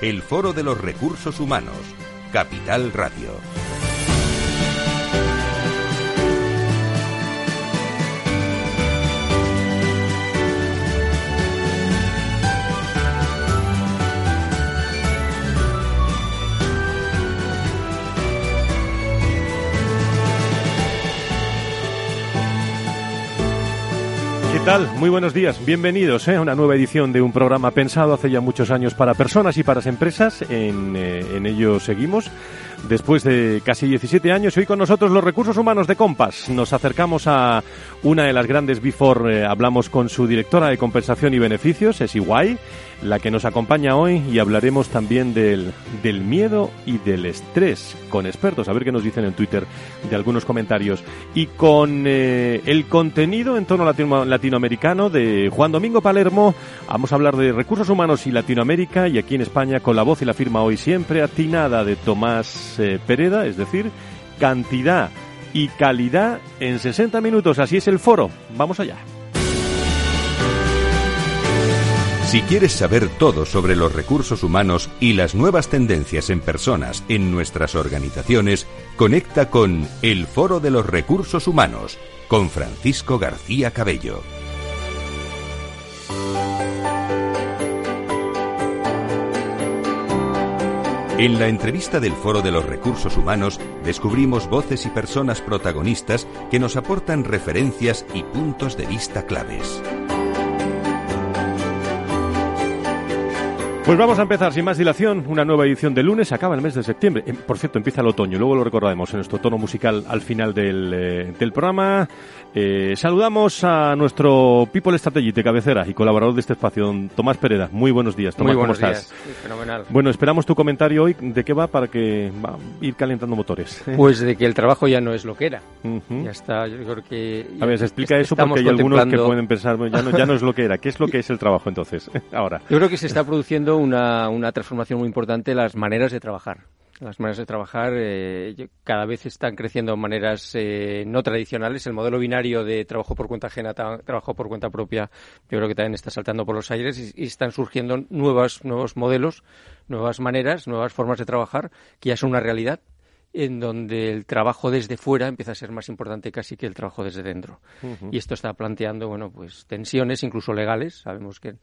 el Foro de los Recursos Humanos, Capital Radio. ¿Qué tal? Muy buenos días. Bienvenidos ¿eh? a una nueva edición de un programa pensado hace ya muchos años para personas y para las empresas. En, eh, en ello seguimos. Después de casi 17 años, hoy con nosotros los recursos humanos de Compass. Nos acercamos a una de las grandes Before. Eh, hablamos con su directora de compensación y beneficios, es Iguay, la que nos acompaña hoy y hablaremos también del, del miedo y del estrés con expertos. A ver qué nos dicen en Twitter de algunos comentarios. Y con eh, el contenido en torno latino, latinoamericano de Juan Domingo Palermo. Vamos a hablar de recursos humanos y Latinoamérica y aquí en España con la voz y la firma hoy siempre atinada de Tomás eh, Pereda, es decir, cantidad y calidad en 60 minutos. Así es el foro. Vamos allá. Si quieres saber todo sobre los recursos humanos y las nuevas tendencias en personas en nuestras organizaciones, conecta con El Foro de los Recursos Humanos con Francisco García Cabello. En la entrevista del Foro de los Recursos Humanos descubrimos voces y personas protagonistas que nos aportan referencias y puntos de vista claves. Pues vamos a empezar sin más dilación una nueva edición de lunes. Acaba el mes de septiembre. Eh, Por cierto, empieza el otoño. Luego lo recordaremos en nuestro tono musical al final del, eh, del programa. Eh, saludamos a nuestro People Strategy de cabecera y colaborador de este espacio, don Tomás Pereda. Muy buenos días, Tomás. Muy ¿Cómo buenos estás? días. Fenomenal. Bueno, esperamos tu comentario hoy. ¿De qué va para que va a ir calentando motores? Pues de que el trabajo ya no es lo que era. Ujú. Ya está, yo creo que... A ver, se explica eso porque hay algunos que pueden pensar, bueno, ya no, ya no es lo que era. ¿Qué es lo que es el trabajo entonces? Ahora. Yo creo que se está produciendo una, una transformación muy importante las maneras de trabajar. Las maneras de trabajar eh, cada vez están creciendo maneras eh, no tradicionales. El modelo binario de trabajo por cuenta ajena, tra- trabajo por cuenta propia, yo creo que también está saltando por los aires y, y están surgiendo nuevas, nuevos modelos, nuevas maneras, nuevas formas de trabajar que ya son una realidad en donde el trabajo desde fuera empieza a ser más importante casi que el trabajo desde dentro. Y esto está planteando, bueno, pues tensiones incluso legales. Sabemos que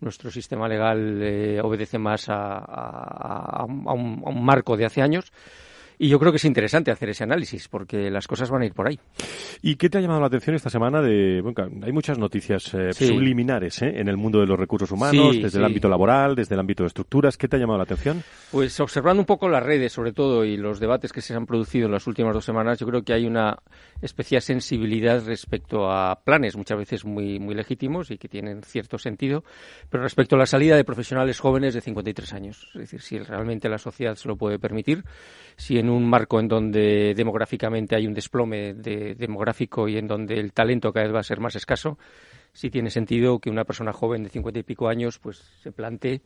nuestro sistema legal eh, obedece más a, a- un- a un marco de hace años. Y yo creo que es interesante hacer ese análisis porque las cosas van a ir por ahí. ¿Y qué te ha llamado la atención esta semana? De, bueno, hay muchas noticias eh, Sí. subliminares ¿eh? en el mundo de los recursos humanos, Sí, desde el ámbito laboral, desde el ámbito de estructuras. ¿Qué te ha llamado la atención? Pues observando un poco las redes, sobre todo, y los debates que se han producido en las últimas dos semanas, yo creo que hay una especial sensibilidad respecto a planes, muchas veces muy, muy legítimos y que tienen cierto sentido, pero respecto a la salida de profesionales jóvenes de 53 años. Es decir, si realmente la sociedad se lo puede permitir, si en un marco en donde demográficamente hay un desplome de- demográfico y en donde el talento cada vez va a ser más escaso, sí tiene sentido que una persona joven de 50 y pico años pues se plantee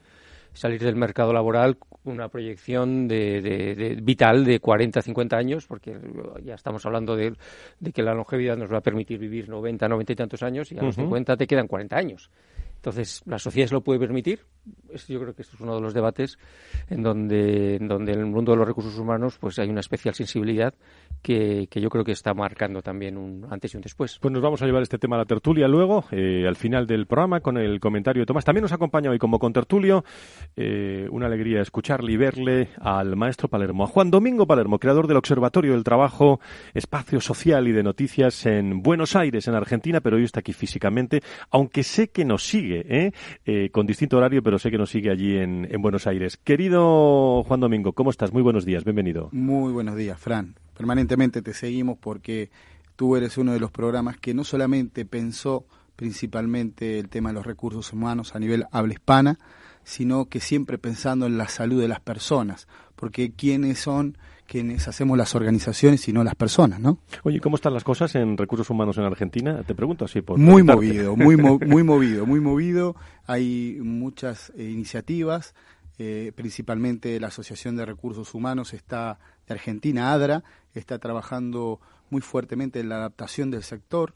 salir del mercado laboral con una proyección de, de- de vital de 40, 50 años, porque ya estamos hablando de, de que la longevidad nos va a permitir vivir 90, 90 y tantos años, y a los Ujú. 50 te quedan 40 años. Entonces, ¿la sociedad se lo puede permitir? Yo creo que esto es uno de los debates en donde, en donde en el mundo de los recursos humanos pues hay una especial sensibilidad que, que yo creo que está marcando también un antes y un después. Pues nos vamos a llevar este tema a la tertulia luego, eh, al final del programa, con el comentario de Tomás. También nos acompaña hoy como contertulio, eh, una alegría escucharle y verle al maestro Palermo, a Juan Domingo Palermo, creador del Observatorio del Trabajo, Espacio Social y de Noticias en Buenos Aires, en Argentina, pero hoy está aquí físicamente, aunque sé que nos sigue, ¿eh? Eh, con distinto horario, pero sé que nos sigue allí en, en Buenos Aires. Querido Juan Domingo, ¿cómo estás? Muy buenos días, bienvenido. Muy buenos días, Fran. Permanentemente te seguimos porque tú eres uno de los programas que no solamente pensó principalmente el tema de los recursos humanos a nivel habla hispana, sino que siempre pensando en la salud de las personas, porque quiénes son quienes hacemos las organizaciones y no las personas, ¿no? Oye, ¿cómo están las cosas en recursos humanos en Argentina? Te pregunto así por muy movido, muy muy movido, muy movido. Hay muchas eh, iniciativas, eh, principalmente la Asociación de Recursos Humanos está de Argentina, ADRA, está trabajando muy fuertemente en la adaptación del sector.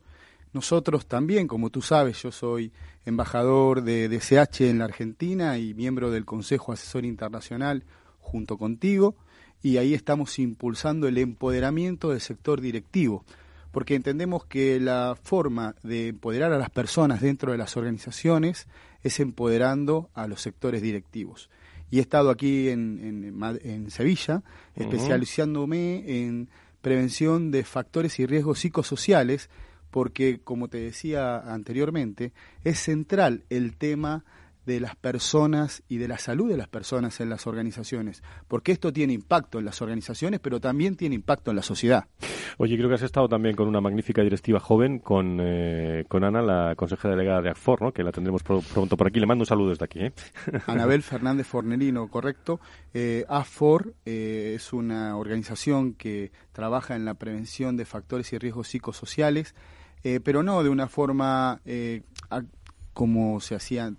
Nosotros también, como tú sabes, yo soy embajador de DCH en la Argentina y miembro del Consejo Asesor Internacional junto contigo y ahí estamos impulsando el empoderamiento del sector directivo, porque entendemos que la forma de empoderar a las personas dentro de las organizaciones es empoderando a los sectores directivos. Y he estado aquí en, en, Sevilla, especializándome en prevención de factores y riesgos psicosociales, porque, como te decía anteriormente, es central el tema de las personas y de la salud de las personas en las organizaciones, porque esto tiene impacto en las organizaciones, pero también tiene impacto en la sociedad. Oye, creo que has estado también con una magnífica directiva joven, con, eh, con Ana, la consejera delegada de ACFOR, ¿no? que la tendremos pronto por aquí. Le mando un saludo desde aquí. ¿eh? Anabel Fernández Fornerino, correcto. Eh, eh, es una organización que trabaja en la prevención de factores y riesgos psicosociales, pero no de una forma como se hacía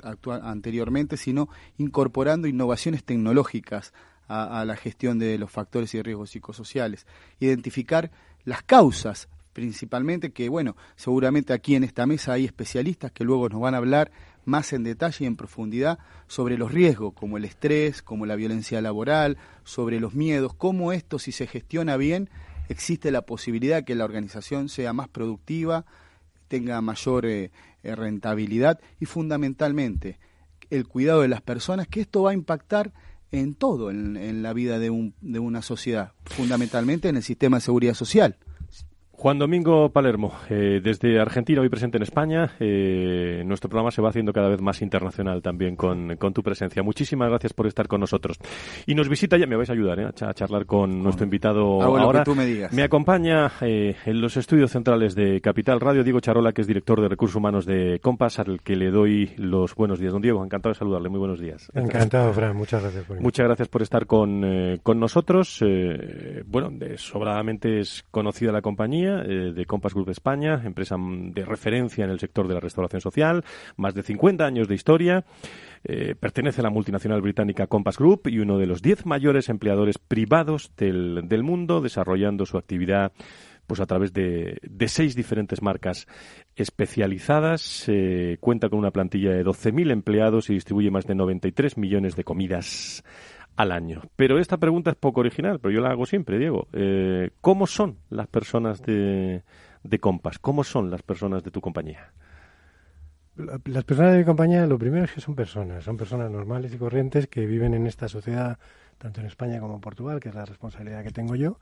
anteriormente, sino incorporando innovaciones tecnológicas a, la gestión de los factores y riesgos psicosociales. Identificar las causas principalmente, que bueno, seguramente aquí en esta mesa hay especialistas que luego nos van a hablar más en detalle y en profundidad sobre los riesgos, como el estrés, como la violencia laboral, sobre los miedos, cómo esto, si se gestiona bien, existe la posibilidad de que la organización sea más productiva, tenga mayor eh, rentabilidad y fundamentalmente el cuidado de las personas, que esto va a impactar en todo en, la vida de, un, de una sociedad, fundamentalmente en el sistema de seguridad social. Juan Domingo Palermo, eh, desde Argentina, hoy presente en España. Eh, nuestro programa se va haciendo cada vez más internacional también con, tu presencia. Muchísimas gracias por estar con nosotros. Y nos visita, ya me vais a ayudar eh, a, charlar con nuestro invitado ahora. tú me, digas. me acompaña en los estudios centrales de Capital Radio Diego Charola, que es director de Recursos Humanos de Compass, al que le doy los buenos días. Don Diego, encantado de saludarle. Muy buenos días. Encantado, Fran. Muchas gracias por Muchas gracias por estar con, con nosotros. bueno, de, sobradamente es conocida la compañía eh, de Compass Group España, empresa de referencia en el sector de la restauración social, más de 50 años de historia. Eh, pertenece a la multinacional británica Compass Group y uno de los 10 mayores empleadores privados del, del mundo, desarrollando su actividad pues a través de, de seis diferentes marcas especializadas. Eh, cuenta con una plantilla de 12.000 empleados y distribuye más de 93 millones de comidas al año. Pero esta pregunta es poco original, pero yo la hago siempre, Diego. Eh, ¿Cómo son las personas de, de Compass? ¿Cómo son las personas de tu compañía? Las personas de mi compañía, lo primero es que son personas, son personas normales y corrientes que viven en esta sociedad, tanto en España como en Portugal, que es la responsabilidad que tengo yo.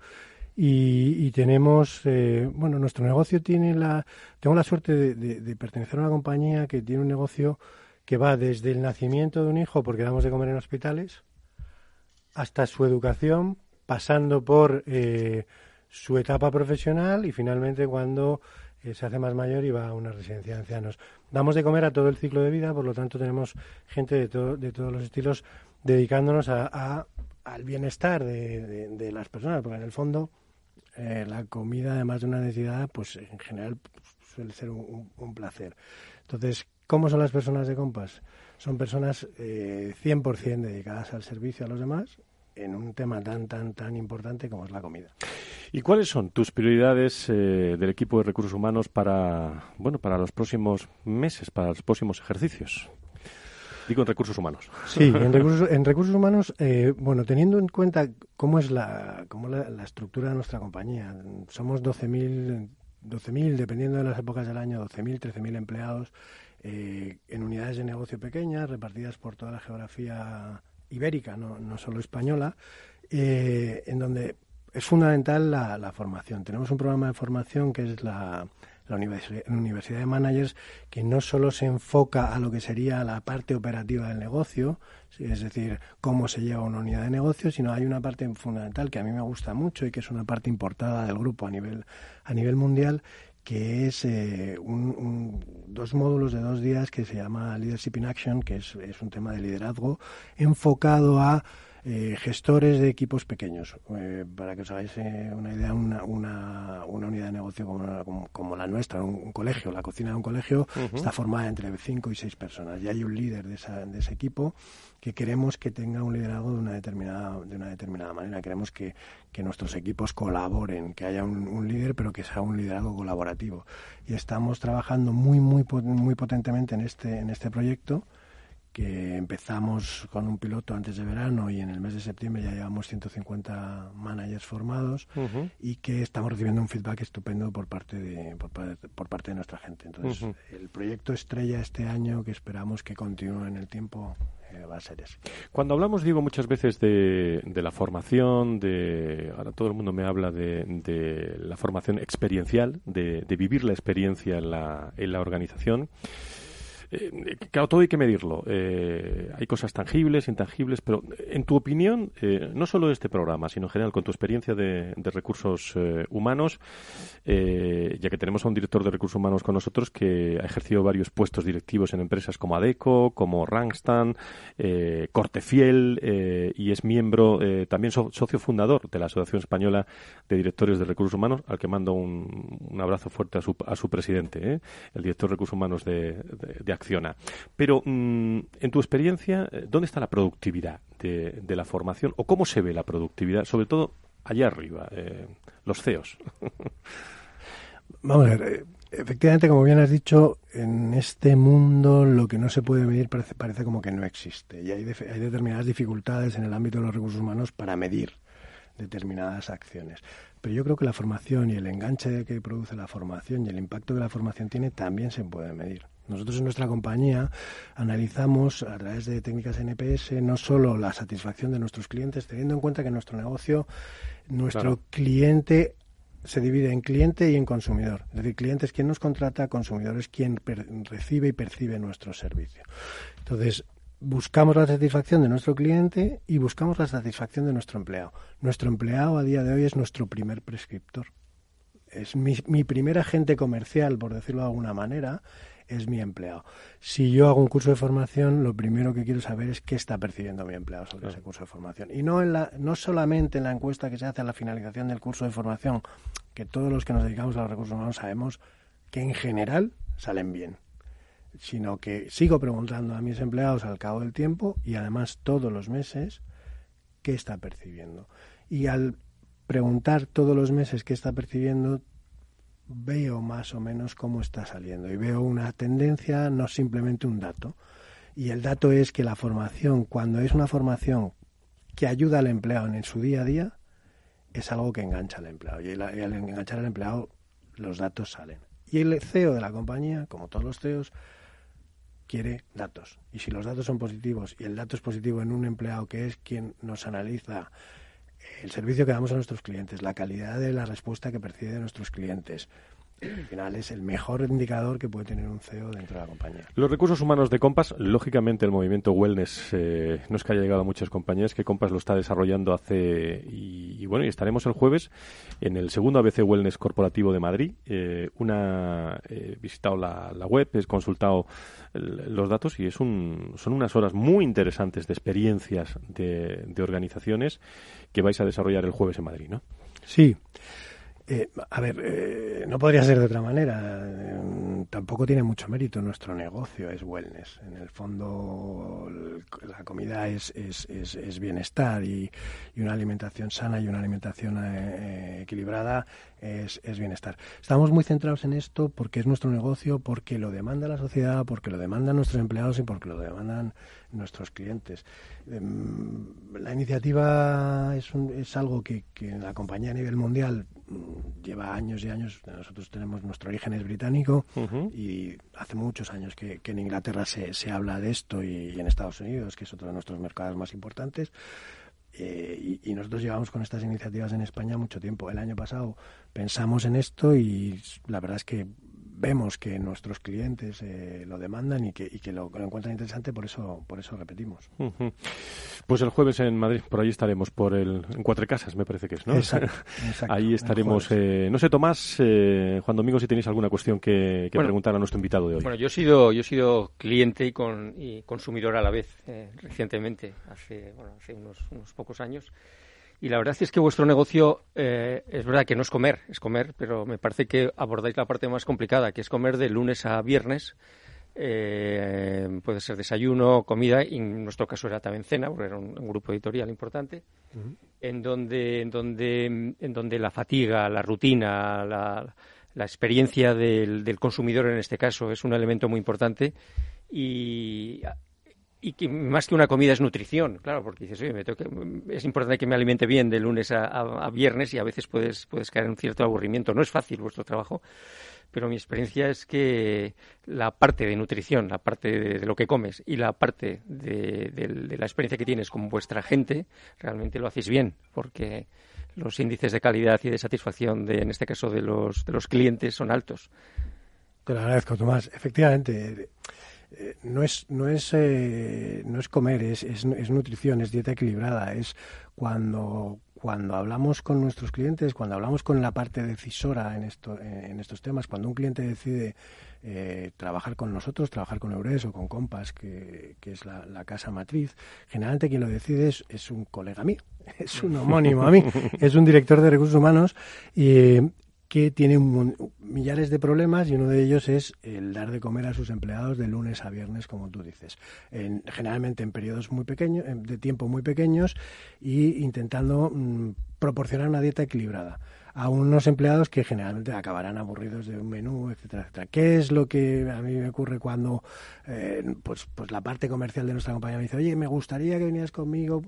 Y, tenemos, eh, bueno, nuestro negocio tiene la, tengo la suerte de, de, pertenecer a una compañía que tiene un negocio que va desde el nacimiento de un hijo, porque damos de comer en hospitales, hasta su educación, pasando por eh, su etapa profesional y finalmente cuando eh, se hace más mayor y va a una residencia de ancianos. Damos de comer a todo el ciclo de vida, por lo tanto tenemos gente de, de todos los estilos dedicándonos a, al bienestar de, las personas, porque en el fondo eh, la comida, además de una necesidad, pues en general suele ser un, un placer. Entonces, ¿cómo son las personas de Compas? Son personas eh, 100% dedicadas al servicio a los demás en un tema tan, tan, tan importante como es la comida. ¿Y cuáles son tus prioridades eh, del equipo de recursos humanos para, bueno, para los próximos meses, para los próximos ejercicios? Digo en recursos humanos. Sí, en recursos, en recursos humanos, eh, bueno, teniendo en cuenta cómo es la, cómo la, estructura de nuestra compañía, somos 12.000, 12.000, dependiendo de las épocas del año, 12.000, 13.000 empleados eh, en unidades de negocio pequeñas, repartidas por toda la geografía ibérica, no, no solo española, eh, en donde es fundamental la, formación. Tenemos un programa de formación que es la, la Universidad de Managers, que no solo se enfoca a lo que sería la parte operativa del negocio, es decir, cómo se lleva una unidad de negocio, sino hay una parte fundamental que a mí me gusta mucho y que es una parte importada del grupo a nivel, a nivel mundial, que es eh, un, dos módulos de dos días que se llama Leadership in Action, que es, es un tema de liderazgo enfocado a eh, gestores de equipos pequeños. Eh, para que os hagáis eh, una idea, una, una, una, unidad de negocio como, como, la nuestra, un, colegio, la cocina de un colegio, está formada entre cinco y seis personas. Y hay un líder de, esa, de ese equipo que queremos que tenga un liderazgo de una determinada, de una determinada manera. Queremos que, que nuestros equipos colaboren, que haya un, un, líder, pero que sea un liderazgo colaborativo. Y estamos trabajando muy, muy, muy potentemente en este, en este proyecto que empezamos con un piloto antes de verano y en el mes de septiembre ya llevamos 150 managers formados y que estamos recibiendo un feedback estupendo por parte de por, parte de nuestra gente. Entonces, el proyecto estrella este año que esperamos que continúe en el tiempo eh, va a ser ese. Cuando hablamos, digo, muchas veces de, de, la formación, de ahora todo el mundo me habla de, de la formación experiencial, de, de, vivir la experiencia en la, en la organización. Eh, claro, todo hay que medirlo. Eh, hay cosas tangibles, intangibles, pero en tu opinión, eh, no solo de este programa, sino en general, con tu experiencia de, recursos humanos, ya que tenemos a un director de recursos humanos con nosotros que ha ejercido varios puestos directivos en empresas como ADECO, como Rangstan, Cortefiel, y es miembro, también socio fundador de la Asociación Española de Directores de Recursos Humanos, al que mando un, abrazo fuerte a su, a su presidente, el director de recursos humanos de, de Pero, mm, en tu experiencia, eh, ¿dónde está la productividad de, la formación o cómo se ve la productividad, sobre todo allá arriba, eh, los CEOs? Vamos a ver, eh, efectivamente, como bien has dicho, en este mundo lo que no se puede medir parece, parece como que no existe y hay, hay determinadas dificultades en el ámbito de los recursos humanos para medir determinadas acciones. Pero yo creo que la formación y el enganche que produce la formación y el impacto que la formación tiene también se puede medir. Nosotros en nuestra compañía analizamos a través de técnicas NPS no solo la satisfacción de nuestros clientes, teniendo en cuenta que nuestro negocio, nuestro cliente se divide en cliente y en consumidor. Es decir, cliente es quien nos contrata, consumidor es quien recibe y percibe nuestro servicio. Entonces, buscamos la satisfacción de nuestro cliente y buscamos la satisfacción de nuestro empleado. Nuestro empleado a día de hoy es nuestro primer prescriptor. Es mi, mi primer agente comercial, por decirlo de alguna manera, es mi empleado. Si yo hago un curso de formación, lo primero que quiero saber es qué está percibiendo mi empleado sobre ese curso de formación. Y no, en la, no solamente en la encuesta que se hace a la finalización del curso de formación, que todos los que nos dedicamos a los recursos humanos sabemos que en general salen bien, sino que sigo preguntando a mis empleados al cabo del tiempo y además todos los meses qué está percibiendo. Y al preguntar todos los meses qué está percibiendo, veo más o menos cómo está saliendo y veo una tendencia, no simplemente un dato. Y el dato es que la formación, cuando es una formación que ayuda al empleado en su día a día, es algo que engancha al empleado. Y, al enganchar al empleado, los datos salen. Y el CEO de la compañía, como todos los CEOs, quiere datos. Y si los datos son positivos y el dato es positivo en un empleado que es quien nos analiza el servicio que damos a nuestros clientes, la calidad de la respuesta que percibe de nuestros clientes. Al final es el mejor indicador que puede tener un CEO dentro de la compañía. Los recursos humanos de Compass, lógicamente el movimiento wellness eh, no es que haya llegado a muchas compañías, que Compass lo está desarrollando hace y, bueno, y estaremos el jueves en el segundo ABC Wellness Corporativo de Madrid. Eh, una he visitado la, web, he consultado los datos y es un, son unas horas muy interesantes de experiencias de, de organizaciones que vais a desarrollar el jueves en Madrid, ¿no? Sí. Eh, a ver, eh, no podría ser de otra manera. Eh, tampoco tiene mucho mérito nuestro negocio, es wellness. En el fondo, la comida es, es, es, bienestar y, y, una alimentación sana y una alimentación equilibrada es, bienestar. Estamos muy centrados en esto porque es nuestro negocio, porque lo demanda la sociedad, porque lo demandan nuestros empleados y porque lo demandan nuestros clientes. Em, la iniciativa es, es algo que, que la compañía a nivel mundial mm, lleva años y años. Nosotros tenemos nuestro origen es británico y hace muchos años que, en Inglaterra se, se, habla de esto y, en Estados Unidos, que es otro de nuestros mercados más importantes. Eh, y, nosotros llevamos con estas iniciativas en España mucho tiempo. El año pasado pensamos en esto y la verdad es que vemos que nuestros clientes eh, lo demandan y que, y que lo, encuentran interesante, por eso, por eso repetimos. Pues el jueves en Madrid, por ahí estaremos, por el, en Cuatro Casas, me parece que es, ¿no? Exacto, ahí estaremos. Eh, no sé, Tomás, eh, Juan Domingo, si tenéis alguna cuestión que, preguntar a nuestro invitado de hoy. Bueno, yo he sido, yo he sido cliente y, con, y consumidor a la vez recientemente, hace, bueno, hace unos, unos pocos años. Y la verdad es que vuestro negocio eh, es verdad que no es comer, es comer, pero me parece que abordáis la parte más complicada, que es comer de lunes a viernes. Eh, puede ser desayuno, comida, y en nuestro caso era también cena, porque era un, grupo editorial importante, en, donde, en, donde, en donde la fatiga, la rutina, la, la experiencia del, del, consumidor en este caso es un elemento muy importante y y que más que una comida es nutrición, claro, porque dices, oye, me es importante que me alimente bien de lunes a, viernes y a veces puedes, puedes caer en un cierto aburrimiento. No es fácil vuestro trabajo, pero mi experiencia es que la parte de nutrición, la parte de, lo que comes y la parte de, de, la experiencia que tienes con vuestra gente, realmente lo hacéis bien, porque los índices de calidad y de satisfacción, de, en este caso de los, de los clientes, son altos. Te lo agradezco, Tomás. Efectivamente eh, no es no es eh, no es comer es, es, nutrición es dieta equilibrada es cuando cuando hablamos con nuestros clientes cuando hablamos con la parte decisora en esto en estos temas cuando un cliente decide eh, trabajar con nosotros trabajar con Eures o con Compass que, que es la, casa matriz generalmente quien lo decide es, es un colega mío es un homónimo a mí es un director de recursos humanos y que tiene millares de problemas y uno de ellos es el dar de comer a sus empleados de lunes a viernes, como tú dices, en, generalmente en periodos muy pequeños, de tiempo muy pequeños y intentando mm, proporcionar una dieta equilibrada a unos empleados que generalmente acabarán aburridos de un menú, etcétera, etcétera. ¿Qué es lo que a mí me ocurre cuando eh, pues, pues la parte comercial de nuestra compañía me dice, oye, me gustaría que vinieras conmigo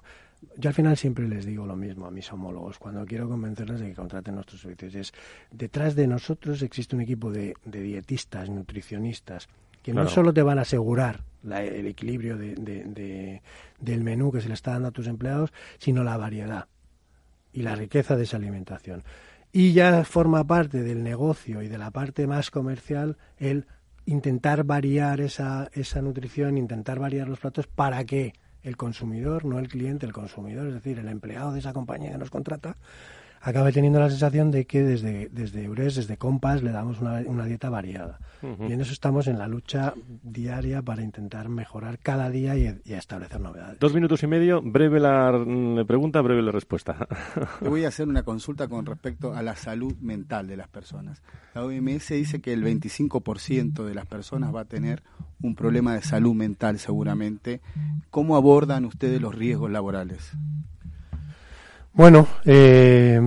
yo al final siempre les digo lo mismo a mis homólogos cuando quiero convencerles de que contraten nuestros servicios. Es, detrás de nosotros existe un equipo de, dietistas, nutricionistas, que no solo te van a asegurar el equilibrio de, del menú que se le está dando a tus empleados, sino la variedad y la riqueza de esa alimentación. Y ya forma parte del negocio y de la parte más comercial el intentar variar esa, esa nutrición, intentar variar los platos para que el consumidor, no el cliente, el consumidor, es decir, el empleado de esa compañía que nos contrata, acaba teniendo la sensación de que desde, desde Eures, desde Compass, le damos una, una dieta variada. Y en eso estamos en la lucha diaria para intentar mejorar cada día y, establecer novedades. Dos minutos y medio, breve la mm, pregunta, breve la respuesta. voy a hacer una consulta con respecto a la salud mental de las personas. La OMS dice que el 25% de las personas va a tener un problema de salud mental seguramente. ¿Cómo abordan ustedes los riesgos laborales? Bueno, eh,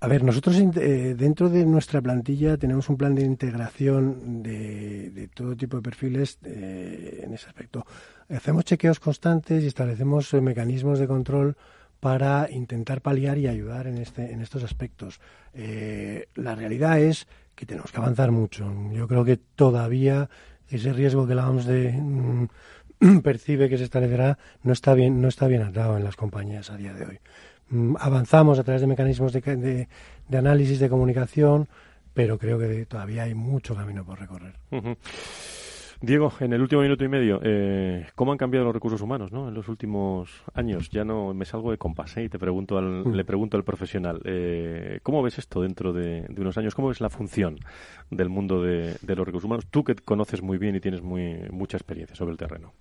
a ver, nosotros eh, dentro de nuestra plantilla tenemos un plan de integración de, todo tipo de perfiles eh, en ese aspecto. Hacemos chequeos constantes y establecemos mecanismos de control para intentar paliar y ayudar en, este, en estos aspectos. la realidad es que tenemos que avanzar mucho. Yo creo que todavía ese riesgo que la OMS mm, percibe que se establecerá no está bien no está bien atado en las compañías a día de hoy. Mm, avanzamos a través de mecanismos de, análisis de comunicación, pero creo que todavía hay mucho camino por recorrer. Diego, en el último minuto y medio, eh, ¿cómo han cambiado los recursos humanos ¿no? en los últimos años? Ya no me salgo de compás ¿eh? y te pregunto al, mm. le pregunto al profesional. Eh, ¿Cómo ves esto dentro de, unos años? ¿Cómo ves la función del mundo de, de, los recursos humanos? Tú que conoces muy bien y tienes muy, mucha experiencia sobre el terreno.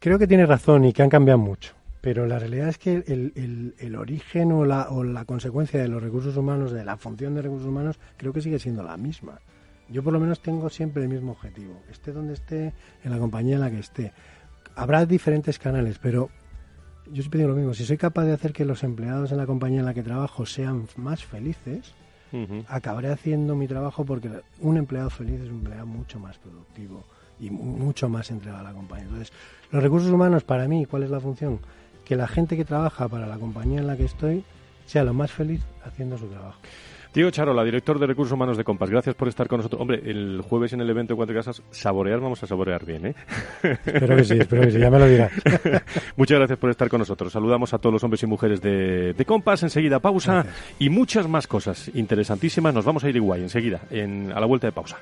Creo que tienes razón y que han cambiado mucho. Pero la realidad es que el, el, origen o la, o la consecuencia de los recursos humanos, de la función de recursos humanos, creo que sigue siendo la misma. Yo por lo menos tengo siempre el mismo objetivo, esté donde esté, en la compañía en la que esté. Habrá diferentes canales, pero yo siempre digo lo mismo, si soy capaz de hacer que los empleados en la compañía en la que trabajo sean más felices, acabaré haciendo mi trabajo porque un empleado feliz es un empleado mucho más productivo y mucho más entregado a la compañía. Entonces, los recursos humanos para mí, ¿cuál es la función? Que la gente que trabaja para la compañía en la que estoy sea lo más feliz haciendo su trabajo. Diego Charola, director de Recursos Humanos de Compas, gracias por estar con nosotros. Hombre, el jueves en el evento de Cuatro Casas, saborear, vamos a saborear bien, ¿eh? Espero que sí, espero que sí, ya me lo dirás. Muchas gracias por estar con nosotros. Saludamos a todos los hombres y mujeres de, de Compas. Enseguida pausa y muchas más cosas interesantísimas. Nos vamos a ir igual enseguida, en, a la vuelta de pausa.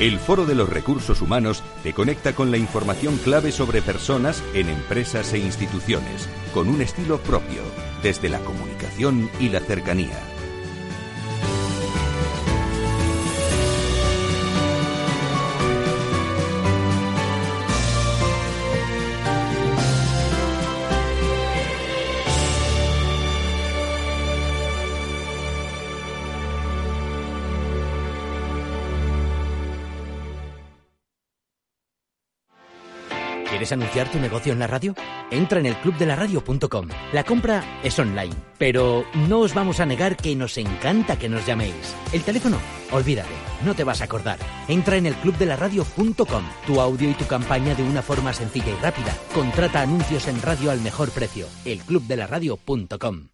El Foro de los Recursos Humanos te conecta con la información clave sobre personas en empresas e instituciones, con un estilo propio, desde la comunicación y la cercanía. ¿Quieres anunciar tu negocio en la radio? Entra en el clubdelaradio.com. La compra es online, pero no os vamos a negar que nos encanta que nos llaméis. El teléfono, olvídate, no te vas a acordar. Entra en el clubdelaradio.com. Tu audio y tu campaña de una forma sencilla y rápida. Contrata anuncios en radio al mejor precio. Elclubdelaradio.com.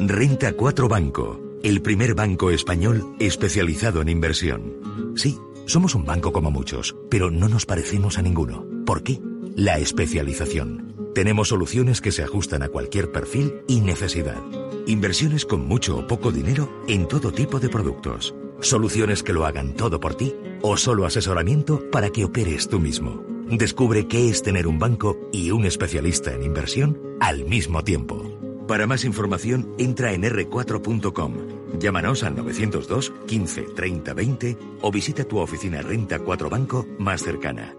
Renta 4 Banco, el primer banco español especializado en inversión. Sí, somos un banco como muchos, pero no nos parecemos a ninguno. ¿Por qué? La especialización. Tenemos soluciones que se ajustan a cualquier perfil y necesidad. Inversiones con mucho o poco dinero en todo tipo de productos. Soluciones que lo hagan todo por ti o solo asesoramiento para que operes tú mismo. Descubre qué es tener un banco y un especialista en inversión al mismo tiempo. Para más información, entra en r4.com. Llámanos al 902 15 30 20 o visita tu oficina Renta 4 Banco más cercana.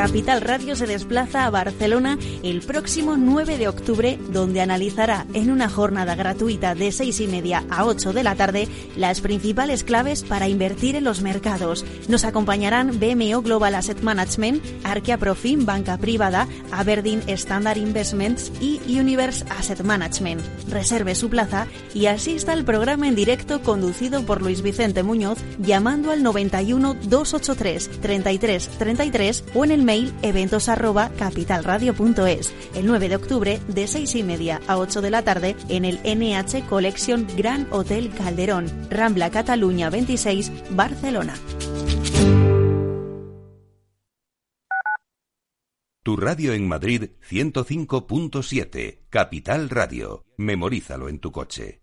Capital Radio se desplaza a Barcelona el próximo 9 de octubre, donde analizará en una jornada gratuita de 6 y media a 8 de la tarde las principales claves para invertir en los mercados. Nos acompañarán BMO Global Asset Management, Arquea Profim Banca Privada, Aberdeen Standard Investments y Universe Asset Management. Reserve su plaza y asista al programa en directo conducido por Luis Vicente Muñoz llamando al 91 283 33 33 o en el mail eventos el 9 de octubre de 6 y media a 8 de la tarde en el NH Collection Gran Hotel Calderón, Rambla Cataluña 26, Barcelona. Tu radio en Madrid 105.7, Capital Radio. Memorízalo en tu coche.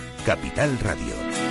Capital Radio.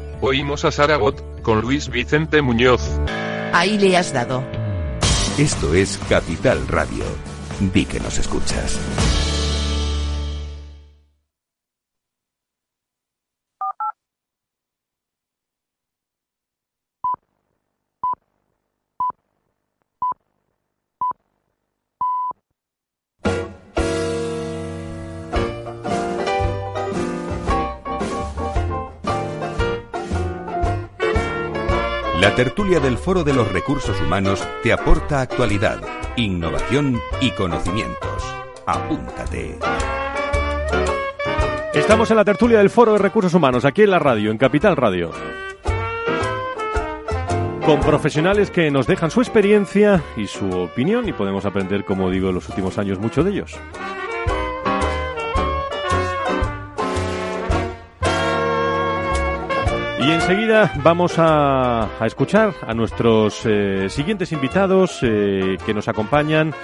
Oímos a Saragot, con Luis Vicente Muñoz. Ahí le has dado. Esto es Capital Radio. Di que nos escuchas. La tertulia del Foro de los Recursos Humanos te aporta actualidad, innovación y conocimientos. Apúntate. Estamos en la tertulia del Foro de Recursos Humanos, aquí en la radio, en Capital Radio. Con profesionales que nos dejan su experiencia y su opinión y podemos aprender, como digo, en los últimos años mucho de ellos. Y enseguida vamos a, escuchar a nuestros eh, siguientes invitados eh, que nos acompañan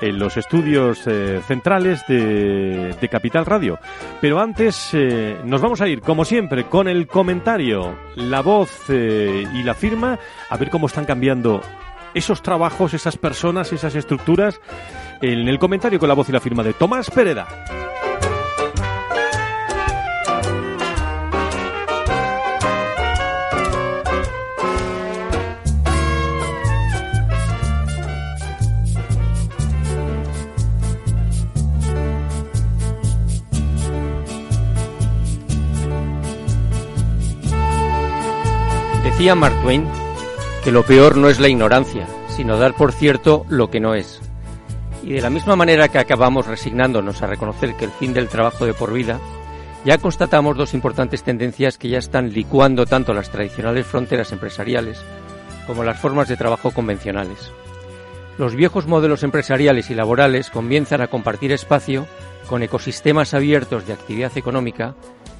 en los estudios eh, centrales de, de, Capital Radio. Pero antes nos vamos a ir, como siempre, con el comentario, la voz y la firma, a ver cómo están cambiando esos trabajos, esas personas, esas estructuras, en el comentario con la voz y la firma de Tomás Pereda. Decía Mark Twain que lo peor no es la ignorancia, sino dar por cierto lo que no es. Y de la misma manera que acabamos resignándonos a reconocer que el fin del trabajo de por vida, ya constatamos dos importantes tendencias que ya están licuando tanto las tradicionales fronteras empresariales como las formas de trabajo convencionales. Los viejos modelos empresariales y laborales comienzan a compartir espacio con ecosistemas abiertos de actividad económica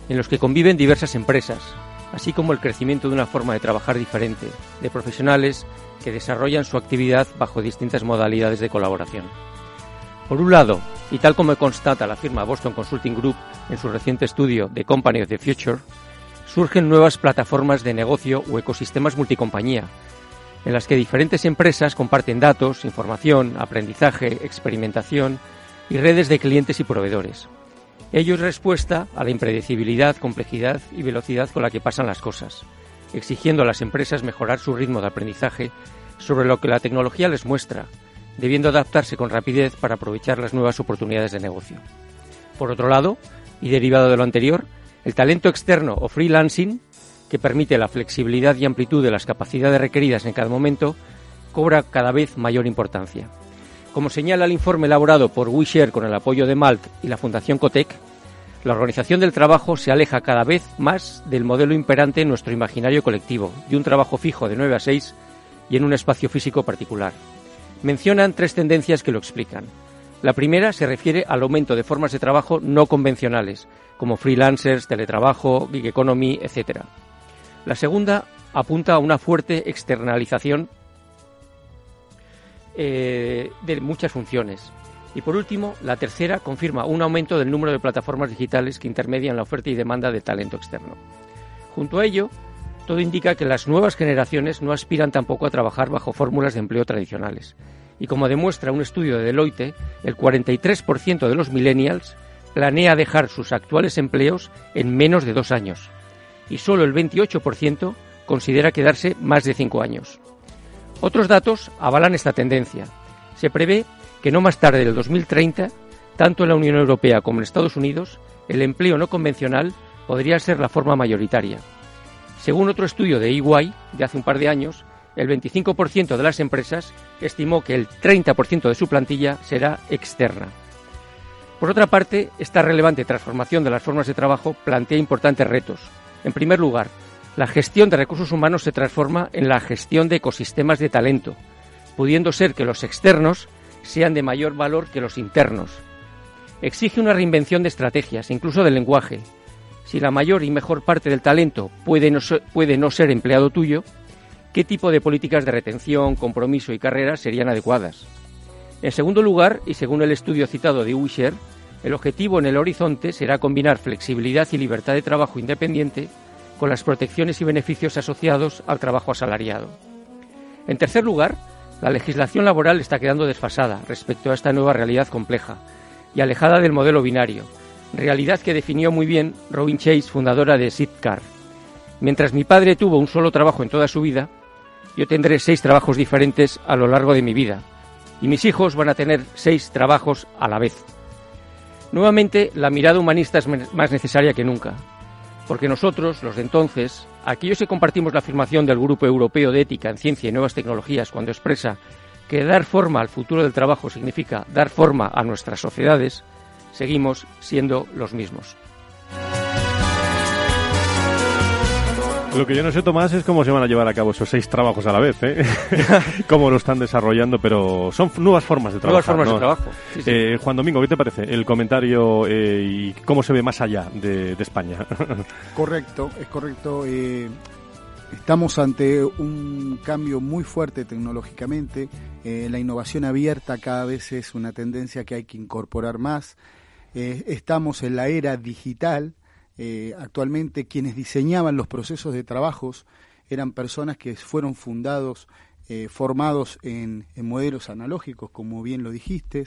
en los que conviven diversas empresas, así como el crecimiento de una forma de trabajar diferente, de profesionales que desarrollan su actividad bajo distintas modalidades de colaboración. Por un lado, y tal como constata la firma Boston Consulting Group en su reciente estudio The Company of the Future, surgen nuevas plataformas de negocio o ecosistemas multicompañía, en las que diferentes empresas comparten datos, información, aprendizaje, experimentación y redes de clientes y proveedores. Ello es respuesta a la impredecibilidad, complejidad y velocidad con la que pasan las cosas, exigiendo a las empresas mejorar su ritmo de aprendizaje sobre lo que la tecnología les muestra, debiendo adaptarse con rapidez para aprovechar las nuevas oportunidades de negocio. Por otro lado, y derivado de lo anterior, el talento externo o freelancing, que permite la flexibilidad y amplitud de las capacidades requeridas en cada momento, cobra cada vez mayor importancia. Como señala el informe elaborado por WeShare con el apoyo de Malt y la Fundación Cotec, la organización del trabajo se aleja cada vez más del modelo imperante en nuestro imaginario colectivo, de un trabajo fijo de 9 a 6 y en un espacio físico particular. Mencionan tres tendencias que lo explican. La primera se refiere al aumento de formas de trabajo no convencionales, como freelancers, teletrabajo, gig economy, etc. La segunda apunta a una fuerte externalización eh, de muchas funciones. Y por último, la tercera confirma un aumento del número de plataformas digitales que intermedian la oferta y demanda de talento externo. Junto a ello, todo indica que las nuevas generaciones no aspiran tampoco a trabajar bajo fórmulas de empleo tradicionales. Y como demuestra un estudio de Deloitte, el 43% de los millennials planea dejar sus actuales empleos en menos de dos años. Y solo el 28% considera quedarse más de cinco años. Otros datos avalan esta tendencia. Se prevé que no más tarde del 2030, tanto en la Unión Europea como en Estados Unidos, el empleo no convencional podría ser la forma mayoritaria. Según otro estudio de EY de hace un par de años, el 25% de las empresas estimó que el 30% de su plantilla será externa. Por otra parte, esta relevante transformación de las formas de trabajo plantea importantes retos. En primer lugar, la gestión de recursos humanos se transforma en la gestión de ecosistemas de talento, pudiendo ser que los externos sean de mayor valor que los internos. Exige una reinvención de estrategias, incluso del lenguaje. Si la mayor y mejor parte del talento puede no, ser, puede no ser empleado tuyo, ¿qué tipo de políticas de retención, compromiso y carrera serían adecuadas? En segundo lugar, y según el estudio citado de Wisher, el objetivo en el horizonte será combinar flexibilidad y libertad de trabajo independiente con las protecciones y beneficios asociados al trabajo asalariado. En tercer lugar, la legislación laboral está quedando desfasada respecto a esta nueva realidad compleja y alejada del modelo binario, realidad que definió muy bien Robin Chase, fundadora de Zipcar. Mientras mi padre tuvo un solo trabajo en toda su vida, yo tendré seis trabajos diferentes a lo largo de mi vida, y mis hijos van a tener seis trabajos a la vez. Nuevamente, la mirada humanista es más necesaria que nunca, porque nosotros, los de entonces, aquellos que compartimos la afirmación del Grupo Europeo de Ética en Ciencia y Nuevas Tecnologías cuando expresa que dar forma al futuro del trabajo significa dar forma a nuestras sociedades, seguimos siendo los mismos. Lo que yo no sé, Tomás, es cómo se van a llevar a cabo esos seis trabajos a la vez, ¿eh? cómo lo están desarrollando, pero son nuevas formas de trabajo. Nuevas formas de trabajo. Eh, Juan Domingo, ¿qué te parece el comentario eh, y cómo se ve más allá de, España? correcto, es correcto. Eh, estamos ante un cambio muy fuerte tecnológicamente. la innovación abierta cada vez es una tendencia que hay que incorporar más. estamos en la era digital eh, actualmente quienes diseñaban los procesos de trabajos eran personas que fueron fundados, eh, formados en, modelos analógicos, como bien lo dijiste,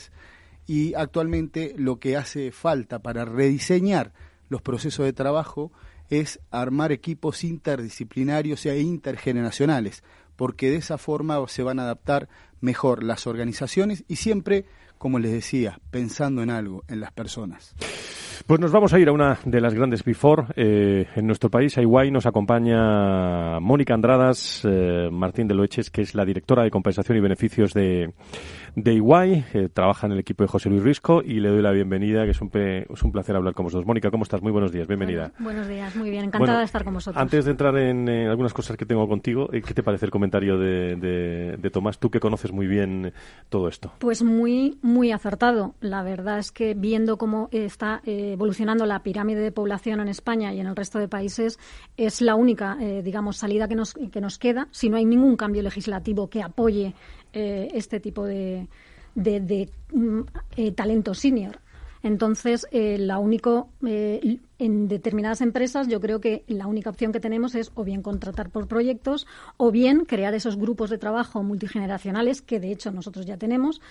y actualmente lo que hace falta para rediseñar los procesos de trabajo es armar equipos interdisciplinarios e intergeneracionales, porque de esa forma se van a adaptar mejor las organizaciones y siempre, como les decía, pensando en algo, en las personas. Pues nos vamos a ir a una de las grandes Before eh, en nuestro país. A Iguay nos acompaña Mónica Andradas eh, Martín de Loeches, que es la directora de compensación y beneficios de, de Iguay. Eh, trabaja en el equipo de José Luis Risco y le doy la bienvenida, que es un, es un placer hablar con vosotros. Mónica, ¿cómo estás? Muy buenos días, bienvenida. buenos días, muy bien, encantada de estar con vosotros. Antes de entrar en algunas cosas que tengo contigo, ¿qué te parece el comentario de, de, de Tomás? Tú que conoces muy bien todo esto. Pues muy, muy acertado. La verdad es que viendo cómo está evolucionando la pirámide de población en España y en el resto de países, es la única, eh, digamos, salida que nos, que nos queda si no hay ningún cambio legislativo que apoye eh, este tipo de, de, mm, eh, talento senior. Entonces, la único, en determinadas empresas, yo creo que la única opción que tenemos es o bien contratar por proyectos o bien crear esos grupos de trabajo multigeneracionales, que de hecho nosotros ya tenemos,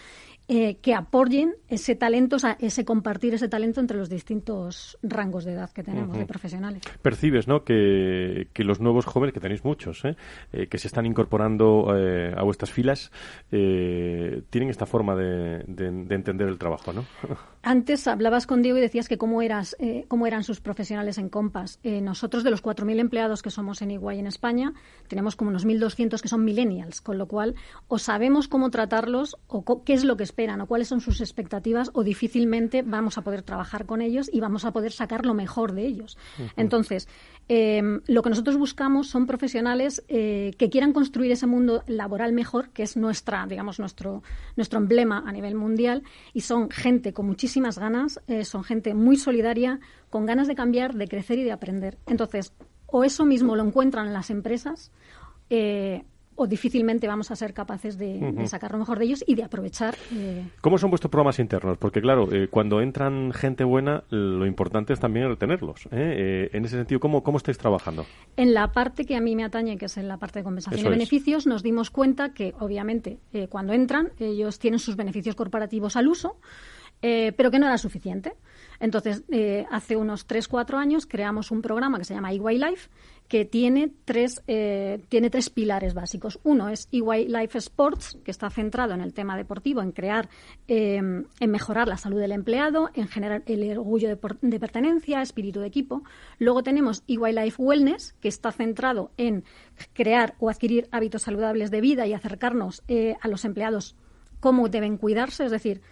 eh, que apoyen ese talento, o sea, ese compartir ese talento entre los distintos rangos de edad que tenemos de profesionales. Percibes, ¿no? Que, que, los nuevos jóvenes, que tenéis muchos, ¿eh? eh que se están incorporando eh, a vuestras filas, tienen esta forma de, de, entender el trabajo, ¿no? Antes hablabas con Diego y decías que cómo, eras, cómo eran sus profesionales en Compass. nosotros, de los 4.000 empleados que somos en Iguay en España, tenemos como unos 1.200 que son millennials, con lo cual o sabemos cómo tratarlos o qué es lo que esperan o cuáles son sus expectativas o difícilmente vamos a poder trabajar con ellos y vamos a poder sacar lo mejor de ellos. Entonces, eh, lo que nosotros buscamos son profesionales eh, que quieran construir ese mundo laboral mejor, que es nuestra, digamos, nuestro, nuestro emblema a nivel mundial, y son gente con muchísimas ganas, eh, son gente muy solidaria, con ganas de cambiar, de crecer y de aprender. Entonces, o eso mismo lo encuentran en las empresas, o difícilmente vamos a ser capaces de, sacar lo mejor de ellos y de aprovechar. Eh... ¿Cómo son vuestros programas internos? Porque, claro, eh, cuando entran gente buena, lo importante es también retenerlos. ¿eh? En ese sentido, ¿cómo, ¿cómo estáis trabajando? En la parte que a mí me atañe, que es en la parte de compensación de beneficios, nos dimos cuenta que, obviamente, cuando entran, ellos tienen sus beneficios corporativos al uso, pero que no era suficiente. Entonces, hace unos 3-4 años creamos un programa que se llama EY Life, que tiene tres, eh, tiene tres pilares básicos. Uno es EY Life Sports, que está centrado en el tema deportivo, en crear, eh, en mejorar la salud del empleado, en generar el orgullo de, pertenencia, espíritu de equipo. Luego tenemos EY Life Wellness, que está centrado en crear o adquirir hábitos saludables de vida y acercarnos eh, a los empleados cómo deben cuidarse, es decir,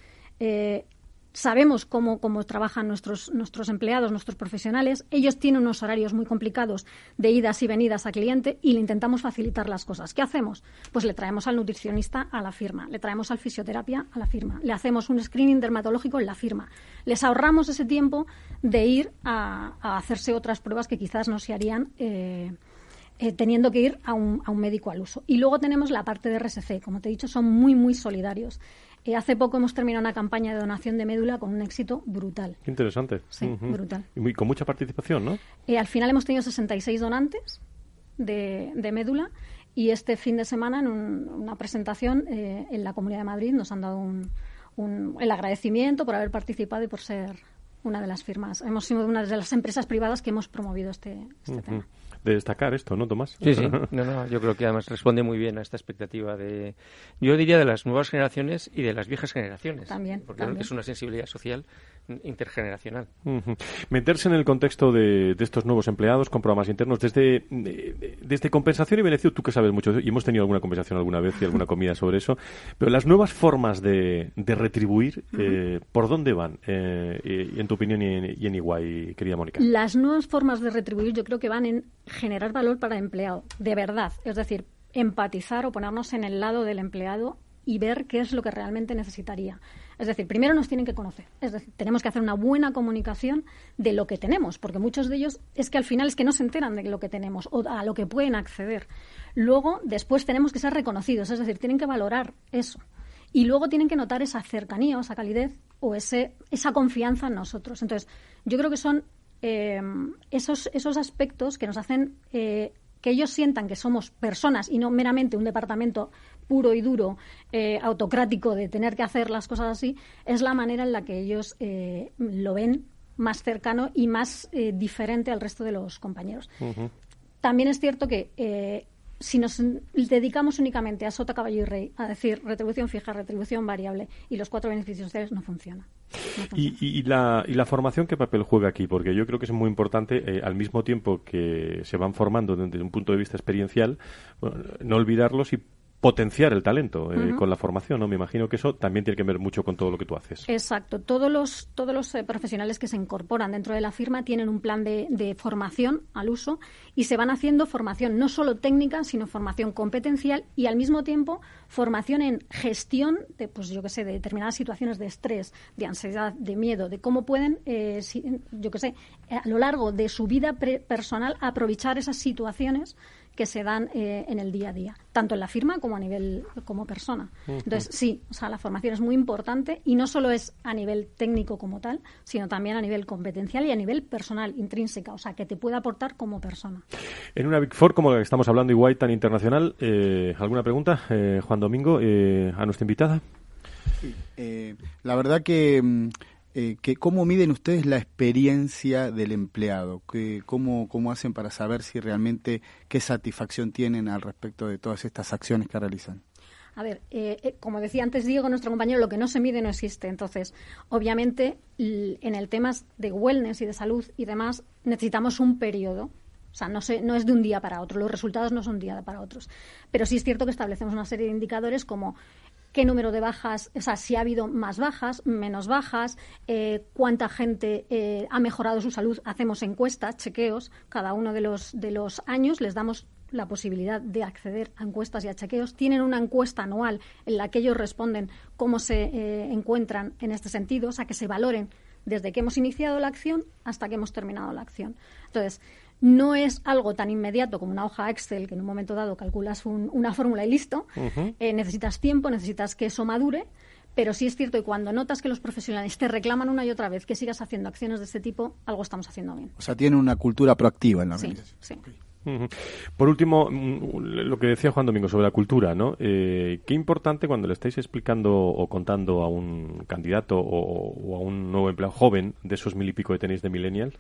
sabemos cómo, cómo trabajan nuestros, nuestros empleados, nuestros profesionales. Ellos tienen unos horarios muy complicados de idas y venidas a cliente y le intentamos facilitar las cosas. ¿Qué hacemos? Pues le traemos al nutricionista a la firma, le traemos al fisioterapia a la firma, le hacemos un screening dermatológico en la firma. Les ahorramos ese tiempo de ir a, hacerse otras pruebas que quizás no se harían. Eh, eh, teniendo que ir a un, a un médico al uso. Y luego tenemos la parte de RSC. Como te he dicho, son muy, muy solidarios. Eh, hace poco hemos terminado una campaña de donación de médula con un éxito brutal. Qué interesante. Sí, brutal. Y con mucha participación, ¿no? Eh, al final hemos tenido 66 donantes de, de médula y este fin de semana en una presentación eh, en la Comunidad de Madrid nos han dado un, un, el agradecimiento por haber participado y por ser una de las firmas. Hemos sido una de las empresas privadas que hemos promovido este, este tema de destacar esto, ¿no, Tomás? Sí, sí. No, no, yo creo que además responde muy bien a esta expectativa de, yo diría, de las nuevas generaciones y de las viejas generaciones. También. Porque también. es una sensibilidad social intergeneracional. Uh -huh. Meterse en el contexto de, de, estos nuevos empleados con programas internos, desde, de, desde compensación y beneficio, tú que sabes mucho, y hemos tenido alguna conversación alguna vez y alguna comida sobre eso, pero las nuevas formas de, de retribuir, uh -huh. eh, ¿por dónde van, eh, en tu opinión y en, y en Iguay, querida Mónica? Las nuevas formas de retribuir yo creo que van en generar valor para el empleado, de verdad, es decir, empatizar o ponernos en el lado del empleado y ver qué es lo que realmente necesitaría. Es decir, primero nos tienen que conocer. Es decir, tenemos que hacer una buena comunicación de lo que tenemos, porque muchos de ellos es que al final es que no se enteran de lo que tenemos o a lo que pueden acceder. Luego, después tenemos que ser reconocidos, es decir, tienen que valorar eso. Y luego tienen que notar esa cercanía o esa calidez o ese, esa confianza en nosotros. Entonces, yo creo que son eh, esos, esos aspectos que nos hacen eh, que ellos sientan que somos personas y no meramente un departamento puro y duro, eh, autocrático de tener que hacer las cosas así, es la manera en la que ellos eh, lo ven más cercano y más eh, diferente al resto de los compañeros. Uh -huh. También es cierto que si nos dedicamos únicamente a sota, caballo y rey, a decir retribución fija, retribución variable y los cuatro beneficios sociales, no funciona. No funciona. ¿Y, y, la, ¿Y, la, formación qué papel juega aquí? Porque yo creo que es muy importante, eh, al mismo tiempo que se van formando desde un punto de vista experiencial, bueno, no olvidarlos y potenciar el talento eh, uh -huh. con la formación, ¿no? Me imagino que eso también tiene que ver mucho con todo lo que tú haces. Exacto. Todos los, todos los eh, profesionales que se incorporan dentro de la firma tienen un plan de, de, formación al uso y se van haciendo formación no solo técnica, sino formación competencial y al mismo tiempo formación en gestión de, pues yo que sé, de determinadas situaciones de estrés, de ansiedad, de miedo, de cómo pueden, eh, si, yo que sé, a lo largo de su vida personal aprovechar esas situaciones que se dan eh, en el día a día, tanto en la firma como a nivel como persona. Uh -huh. Entonces, sí, o sea, la formación es muy importante y no solo es a nivel técnico como tal, sino también a nivel competencial y a nivel personal, intrínseca, o sea, que te puede aportar como persona. En una Big Four como la que estamos hablando, igual tan internacional, eh, ¿alguna pregunta, eh, Juan Domingo, a nuestra invitada? Sí, la verdad que eh, cómo miden ustedes la experiencia del empleado, cómo, cómo hacen para saber si realmente qué satisfacción tienen al respecto de todas estas acciones que realizan. A ver, eh, como decía antes Diego, nuestro compañero, lo que no se mide no existe. Entonces, obviamente, en el tema de wellness y de salud y demás, necesitamos un periodo. O sea, no, se, no es de un día para otro, los resultados no son de un día para otros. Pero sí es cierto que establecemos una serie de indicadores como qué número de bajas, o sea, si ha habido más bajas, menos bajas, eh, cuánta gente eh, ha mejorado su salud. Hacemos encuestas, chequeos, cada uno de los, de los años les damos la posibilidad de acceder a encuestas y a chequeos. Tienen una encuesta anual en la que ellos responden cómo se eh, encuentran en este sentido, o sea, que se valoren desde que hemos iniciado la acción hasta que hemos terminado la acción. Entonces, no es algo tan inmediato como una hoja Excel que en un momento dado calculas un, una fórmula y listo. Uh -huh. eh, necesitas tiempo, necesitas que eso madure, pero sí es cierto que cuando notas que los profesionales te reclaman una y otra vez que sigas haciendo acciones de este tipo, algo estamos haciendo bien. O sea, tiene una cultura proactiva en la sí, organización. Sí. Okay. Por último, lo que decía Juan Domingo sobre la cultura, ¿no? Eh, qué importante cuando le estáis explicando o contando a un candidato o, o, a un nuevo empleado joven de esos mil y pico que tenéis de millennials,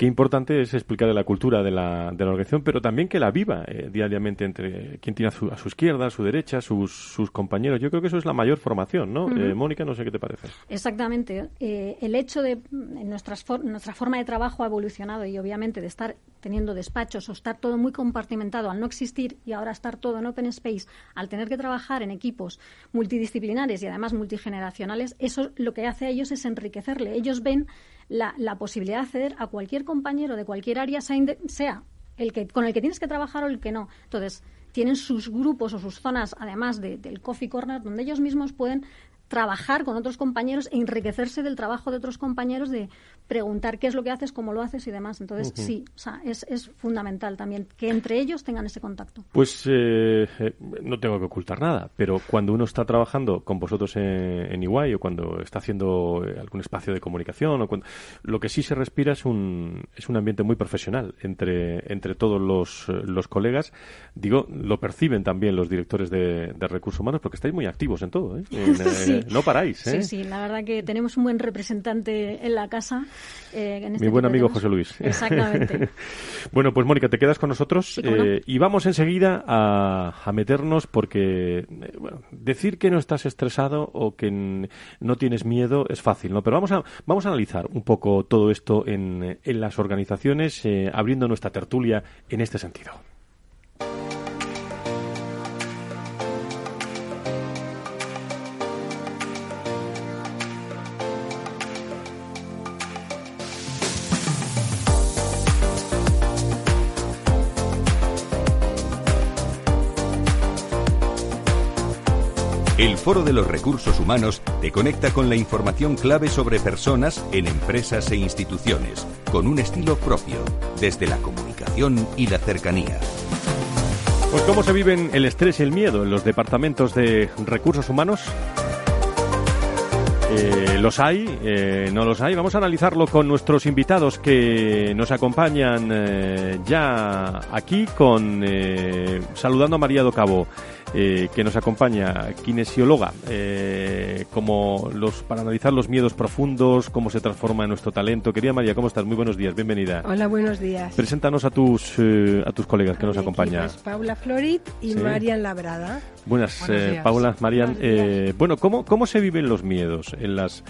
qué importante es explicarle la cultura de la, de la organización, pero también que la viva eh, diariamente entre quien tiene a su, a su, izquierda, a su derecha, sus, sus compañeros. Yo creo que eso es la mayor formación, ¿no? Uh -huh. eh, Mónica, no sé qué te parece. Exactamente. Eh, el hecho de nuestras for nuestra forma de trabajo ha evolucionado y obviamente de estar teniendo despachos o estar todo muy compartimentado al no existir y ahora estar todo en open space, al tener que trabajar en equipos multidisciplinares y además multigeneracionales, eso lo que hace a ellos es enriquecerle. Ellos ven la, la posibilidad de acceder a cualquier compañero de cualquier área, sea el que con el que tienes que trabajar o el que no. Entonces, tienen sus grupos o sus zonas, además de, del coffee corner, donde ellos mismos pueden trabajar con otros compañeros e enriquecerse del trabajo de otros compañeros de preguntar qué es lo que haces, cómo lo haces y demás. Entonces, sí, o sea, es, es, fundamental también que entre ellos tengan ese contacto. Pues eh, eh, no tengo que ocultar nada, pero cuando uno está trabajando con vosotros en, en Iguay o cuando está haciendo eh, algún espacio de comunicación, o cuando, lo que sí se respira es un, es un ambiente muy profesional entre, entre todos los, los colegas. Digo, lo perciben también los directores de, de recursos humanos porque estáis muy activos en todo. ¿eh? sí. No paráis. ¿eh? Sí, sí, la verdad que tenemos un buen representante en la casa eh, Mi buen amigo José Luis. Exactamente. bueno, pues Mónica, te quedas con nosotros eh, y vamos enseguida a, a meternos porque eh, bueno, decir que no estás estresado o que no tienes miedo es fácil, ¿no? Pero vamos a, vamos a analizar un poco todo esto en, en las organizaciones, abriendo nuestra tertulia en este sentido. Foro de los Recursos Humanos te conecta con la información clave sobre personas en empresas e instituciones, con un estilo propio, desde la comunicación y la cercanía. Pues cómo se viven el estrés y el miedo en los departamentos de recursos humanos. Eh, ¿Los hay? Eh, ¿No los hay? Vamos a analizarlo con nuestros invitados que nos acompañan eh, ya aquí con saludando a María do Cabo. Eh, que nos acompaña, kinesióloga, eh, como los, para analizar los miedos profundos, cómo se transforma en nuestro talento. Querida María, ¿cómo estás? Muy buenos días, bienvenida. Hola, buenos días. Preséntanos a tus, eh, a tus colegas que nos acompañan. Paula Florit y Sí. Marian Labrada. Buenas, eh. Paula, Marian. Eh, bueno, ¿cómo, ¿cómo se viven los miedos en las,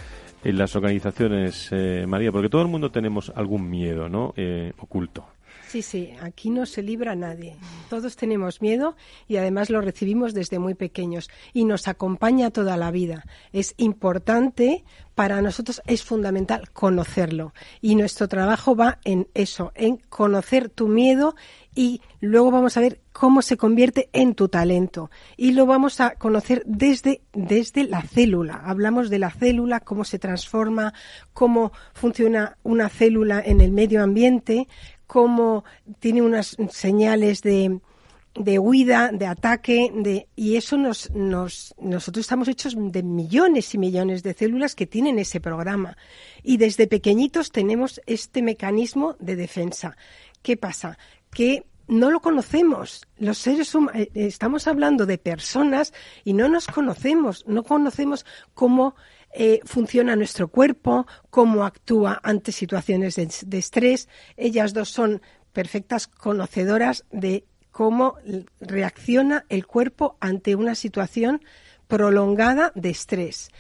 en las organizaciones, eh, María? Porque todo el mundo tenemos algún miedo, ¿no? Eh, oculto. Sí, sí, aquí no se libra nadie. Todos tenemos miedo y además lo recibimos desde muy pequeños y nos acompaña toda la vida. Es importante, para nosotros es fundamental conocerlo y nuestro trabajo va en eso, en conocer tu miedo y luego vamos a ver cómo se convierte en tu talento y lo vamos a conocer desde, desde la célula. Hablamos de la célula, cómo se transforma, cómo funciona una célula en el medio ambiente, cómo tiene unas señales de, de huida, de ataque, de, y eso nos, nos, nosotros estamos hechos de millones y millones de células que tienen ese programa. Y desde pequeñitos tenemos este mecanismo de defensa. ¿Qué pasa? Que no lo conocemos. Los seres humanos, estamos hablando de personas y no nos conocemos, no conocemos cómo eh, funciona nuestro cuerpo, cómo actúa ante situaciones de, de estrés. Ellas dos son perfectas conocedoras de cómo reacciona el cuerpo ante una situación prolongada de estrés.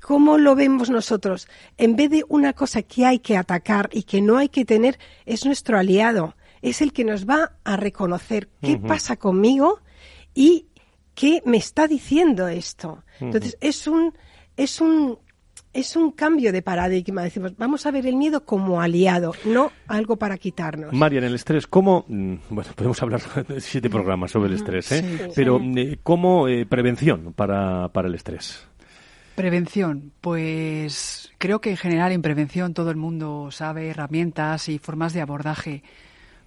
¿Cómo lo vemos nosotros? En vez de una cosa que hay que atacar y que no hay que tener, es nuestro aliado. Es el que nos va a reconocer qué pasa conmigo y qué me está diciendo esto. Entonces, es un, es un, es un cambio de paradigma. Decimos, vamos a ver el miedo como aliado, no algo para quitarnos. María, en el estrés, ¿cómo? mm, Bueno, podemos hablar de siete programas sobre el estrés, ¿eh? Sí. Pero, Sí. eh, ¿cómo eh, prevención para, para el estrés? Prevención, pues creo que en general en prevención todo el mundo sabe herramientas y formas de abordaje,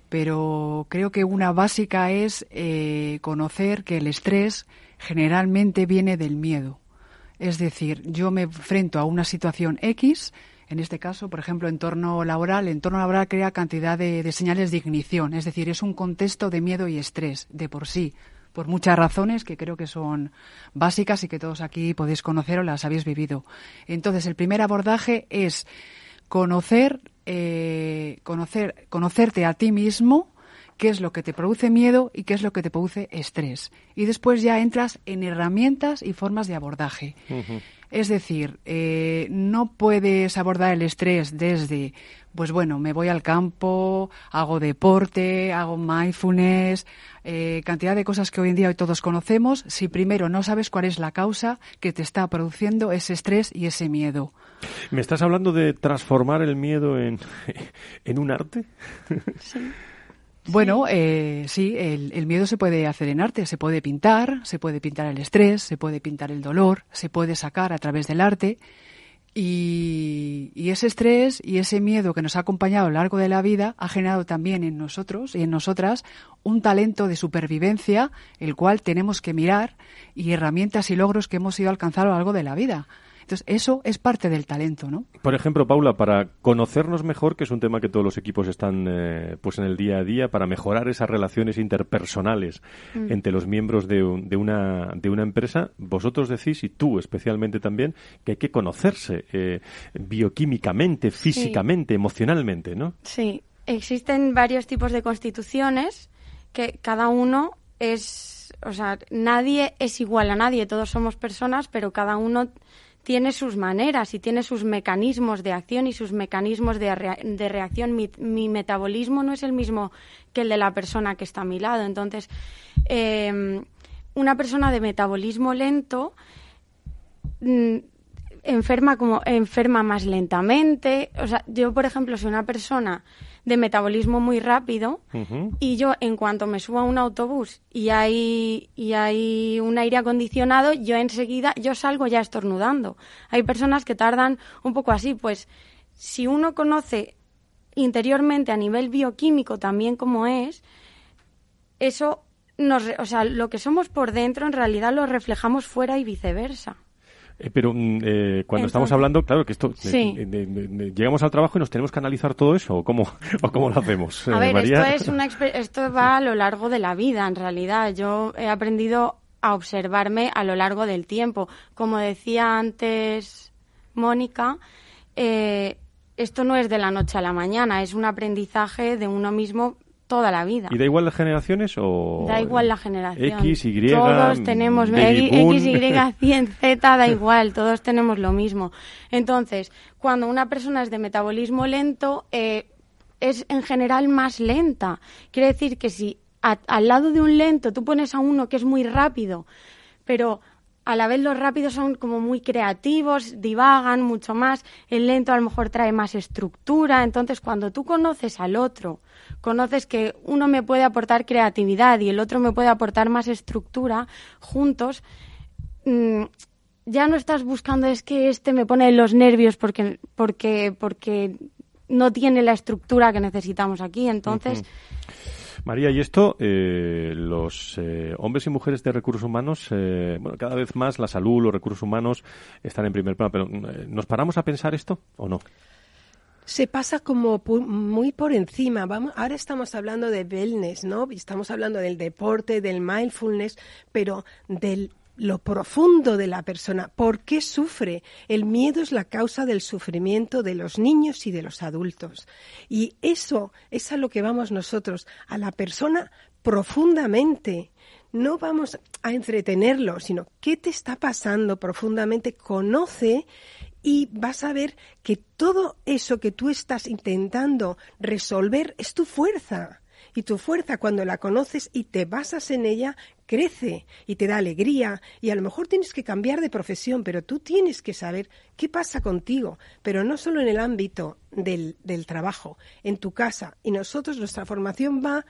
pero creo que una básica es eh, conocer que el estrés generalmente viene del miedo. Es decir, yo me enfrento a una situación X, en este caso, por ejemplo, entorno laboral, el entorno laboral crea cantidad de, señales de ignición, es decir, es un contexto de miedo y estrés de por sí, por muchas razones que creo que son básicas y que todos aquí podéis conocer o las habéis vivido. Entonces, el primer abordaje es conocer, eh, conocer, conocerte a ti mismo, qué es lo que te produce miedo y qué es lo que te produce estrés. Y después ya entras en herramientas y formas de abordaje. Es decir, eh, no puedes abordar el estrés desde, pues bueno, me voy al campo, hago deporte, hago mindfulness, eh, cantidad de cosas que hoy en día hoy todos conocemos, si primero no sabes cuál es la causa que te está produciendo ese estrés y ese miedo. ¿Me estás hablando de transformar el miedo en, en un arte? Bueno, eh, sí, el, el, miedo se puede hacer en arte, se puede pintar, se puede pintar el estrés, se puede pintar el dolor, se puede sacar a través del arte. Y, y, ese estrés y ese miedo que nos ha acompañado a lo largo de la vida ha generado también en nosotros y en nosotras un talento de supervivencia, el cual tenemos que mirar, y herramientas y logros que hemos ido alcanzando a lo largo de la vida. Entonces, eso es parte del talento, ¿no? Por ejemplo, Paula, para conocernos mejor, que es un tema que todos los equipos están eh, pues en el día a día, para mejorar esas relaciones interpersonales mm. entre los miembros de, de, una, de una empresa, vosotros decís, y tú especialmente también, que hay que conocerse eh, bioquímicamente, físicamente, sí. emocionalmente, ¿no? Sí, existen varios tipos de constituciones que cada uno es, o sea, nadie es igual a nadie, todos somos personas, pero cada uno tiene sus maneras y tiene sus mecanismos de acción y sus mecanismos de, de reacción. Mi, metabolismo no es el mismo que el de la persona que está a mi lado. Entonces, eh, una persona de metabolismo lento mmm, enferma como enferma más lentamente. O sea, yo, por ejemplo, soy una persona de metabolismo muy rápido uh -huh. y yo en cuanto me subo a un autobús y hay y hay un aire acondicionado yo enseguida yo salgo ya estornudando hay personas que tardan un poco así pues si uno conoce interiormente a nivel bioquímico también como es eso nos o sea lo que somos por dentro en realidad lo reflejamos fuera y viceversa eh, pero mm, eh, cuando Entonces, estamos hablando, claro que esto sí. de, llegamos al trabajo y nos tenemos que analizar todo eso, o cómo, o cómo lo hacemos. A eh, ver, María. esto es una esto va a lo largo de la vida, en realidad. Yo he aprendido a observarme a lo largo del tiempo. Como decía antes Mónica, eh, esto no es de la noche a la mañana, es un aprendizaje de uno mismo toda la vida. ¿Y da igual las generaciones o...? Da igual la generación. X, Y, Todos tenemos... X, Y, 100, Z, da igual. Todos tenemos lo mismo. Entonces, cuando una persona es de metabolismo lento, eh, es en general más lenta. Quiere decir que si a, al lado de un lento tú pones a uno que es muy rápido, pero a la vez los rápidos son como muy creativos, divagan mucho más, el lento a lo mejor trae más estructura, entonces cuando tú conoces al otro, conoces que uno me puede aportar creatividad y el otro me puede aportar más estructura, juntos mmm, ya no estás buscando es que este me pone los nervios porque porque porque no tiene la estructura que necesitamos aquí, entonces. María, y esto, eh, los eh, hombres y mujeres de recursos humanos, eh, bueno, cada vez más la salud, los recursos humanos están en primer plano, pero eh, ¿nos paramos a pensar esto o no? se pasa como muy por encima. Vamos, ahora estamos hablando de wellness, ¿no? Estamos hablando del deporte, del mindfulness, pero del lo profundo de la persona. ¿Por qué sufre? El miedo es la causa del sufrimiento de los niños y de los adultos. Y eso es a lo que vamos nosotros, a la persona profundamente. No vamos a entretenerlo, sino qué te está pasando profundamente. Conoce y vas a ver que todo eso que tú estás intentando resolver es tu fuerza. Y tu fuerza, cuando la conoces y te basas en ella, crece y te da alegría. Y a lo mejor tienes que cambiar de profesión, pero tú tienes que saber qué pasa contigo. Pero no solo en el ámbito del, del trabajo, en tu casa. Y nosotros, nuestra formación va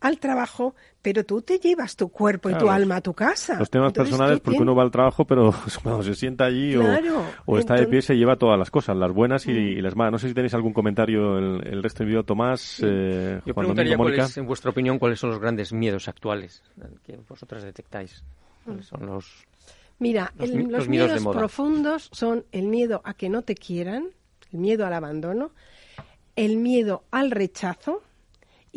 al trabajo, pero tú te llevas tu cuerpo claro, y tu alma a tu casa. Los temas Entonces, personales, porque uno va al trabajo, pero cuando se sienta allí claro. o, o, está de pie, se lleva todas las cosas, las buenas y, mm. y las malas. No sé si tenéis algún comentario el, el resto del video, Tomás, sí. eh, Yo Juan preguntaría, Domingo. Es, en vuestra opinión, cuáles son los grandes miedos actuales que vosotras detectáis. ¿Cuáles son los...? Mira, los, el, los, los miedos, miedos profundos son el miedo a que no te quieran, el miedo al abandono, el miedo al rechazo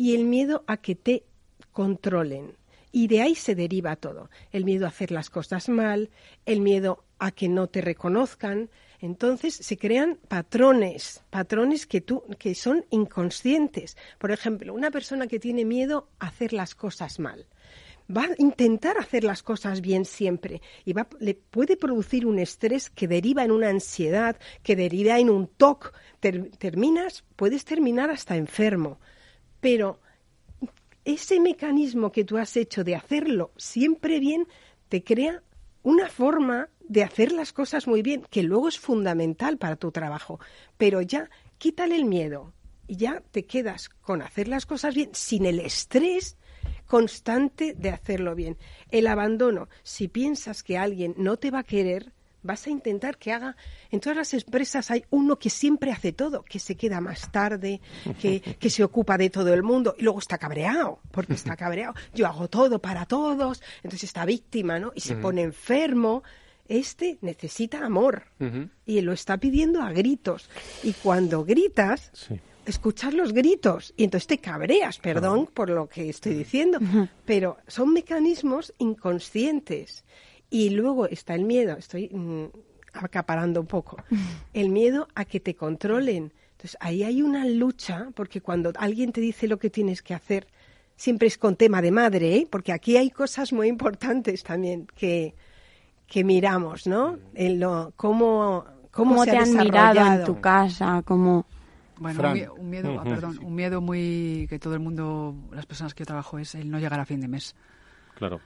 y el miedo a que te controlen. Y de ahí se deriva todo. El miedo a hacer las cosas mal, el miedo a que no te reconozcan. Entonces se crean patrones, patrones que, tú, que son inconscientes. Por ejemplo, una persona que tiene miedo a hacer las cosas mal va a intentar hacer las cosas bien siempre y va, le puede producir un estrés que deriva en una ansiedad, que deriva en un TOC. Ter, terminas, puedes terminar hasta enfermo. Pero ese mecanismo que tú has hecho de hacerlo siempre bien te crea una forma de hacer las cosas muy bien, que luego es fundamental para tu trabajo. Pero ya, quítale el miedo y ya te quedas con hacer las cosas bien sin el estrés constante de hacerlo bien. El abandono, si piensas que alguien no te va a querer, vas a intentar que haga. En todas las empresas hay uno que siempre hace todo, que se queda más tarde, que, que se ocupa de todo el mundo y luego está cabreado, porque está cabreado. Yo hago todo para todos, entonces está víctima, ¿no? Y se pone enfermo. Este necesita amor y lo está pidiendo a gritos. Y cuando gritas, escuchas los gritos y entonces te cabreas, perdón por lo que estoy diciendo, pero son mecanismos inconscientes. Y luego está el miedo, estoy mm, acaparando un poco, el miedo a que te controlen. Entonces ahí hay una lucha, porque cuando alguien te dice lo que tienes que hacer, siempre es con tema de madre, ¿eh? porque aquí hay cosas muy importantes también que, que miramos, ¿no? En lo, cómo, cómo, ¿Cómo se te ha han mirado en tu casa? ¿Cómo... Bueno, un, un miedo, ah, perdón, un miedo muy que todo el mundo, las personas que yo trabajo es el no llegar a fin de mes. Claro.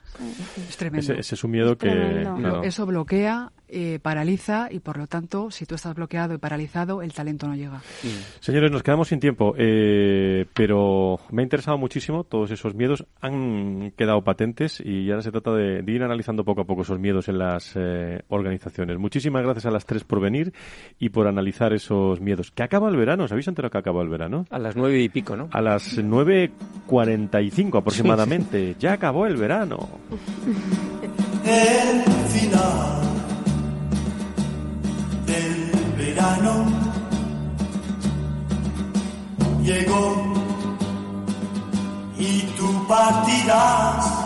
Es tremendo. Ese, ese es un miedo que... Lo- claro. Eso bloquea, eh, paraliza y por lo tanto, si tú estás bloqueado y paralizado, el talento no llega. Señores, nos quedamos sin tiempo, eh, pero me ha interesado muchísimo. Todos esos miedos han quedado patentes y ahora se trata de, de ir analizando poco a poco esos miedos en las eh, organizaciones. Muchísimas gracias a las tres por venir y por analizar esos miedos. ¿Que acaba el verano? ¿Os habéis enterado que acaba el verano? A las nueve y pico, ¿no? A las 9.45 aproximadamente. Ya acabó el verano. El final verano llegó y tú partirás.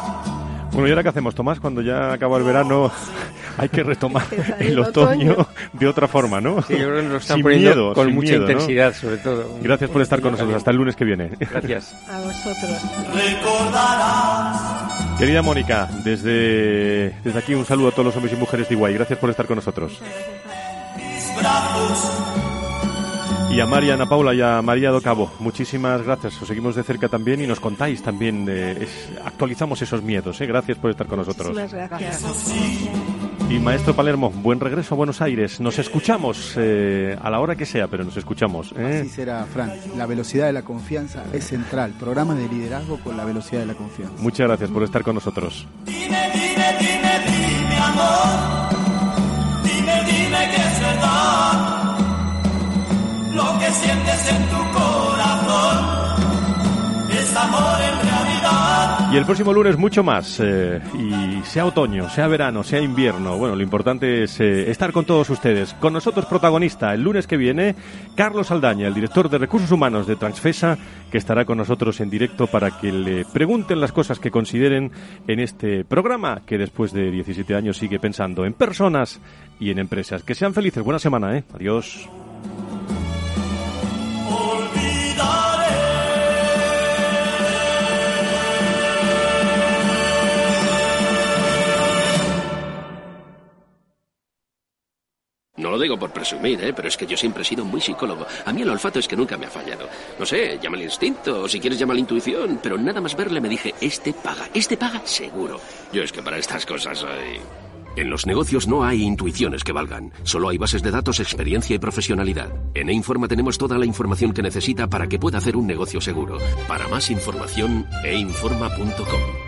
Bueno, ¿y ahora qué hacemos, Tomás? Cuando ya acaba el verano hay que retomar el otoño, de otra forma, ¿no? Sí, yo creo que lo están Sin poniendo miedo, con mucha miedo, ¿no? intensidad, sobre todo. Gracias por estar con nosotros. Hasta el lunes que viene. Gracias. A vosotros. Recordarás Querida Mónica, desde, desde aquí un saludo a todos los hombres y mujeres de Iguay. Gracias por estar con nosotros. Y a María, Ana Paula y a María do Cabo, muchísimas gracias. Os seguimos de cerca también y nos contáis también, eh, es- actualizamos esos miedos. ¿eh? Gracias por estar con nosotros. Muchísimas gracias. Y maestro Palermo, buen regreso a Buenos Aires. Nos escuchamos eh, a la hora que sea, pero nos escuchamos. ¿eh? Así será, Fran. La velocidad de la confianza es central. Programa de liderazgo con la velocidad de la confianza. Muchas gracias por estar con nosotros. Dime, dime, dime, dime, amor. Que es verdad. Lo que sientes en tu corazón es amor en. Y el próximo lunes mucho más. eh, y sea otoño, sea verano, sea invierno. Bueno, lo importante es eh, estar con todos ustedes. Con nosotros protagonista el lunes que viene, Carlos Aldaña, el director de Recursos Humanos de Transfesa, que estará con nosotros en directo para que le pregunten las cosas que consideren en este programa, que después de 17 años sigue pensando en personas y en empresas. Que sean felices. Buena semana, ¿eh? Adiós. No lo digo por presumir, ¿eh? pero es que yo siempre he sido muy psicólogo. A mí el olfato es que nunca me ha fallado. No sé, llama el instinto, o si quieres llama la intuición, pero nada más verle me dije, este paga, este paga seguro. Yo es que para estas cosas soy... En los negocios no hay intuiciones que valgan, solo hay bases de datos, experiencia y profesionalidad. En E-Informa tenemos toda la información que necesita para que pueda hacer un negocio seguro. Para más información, einforma.com.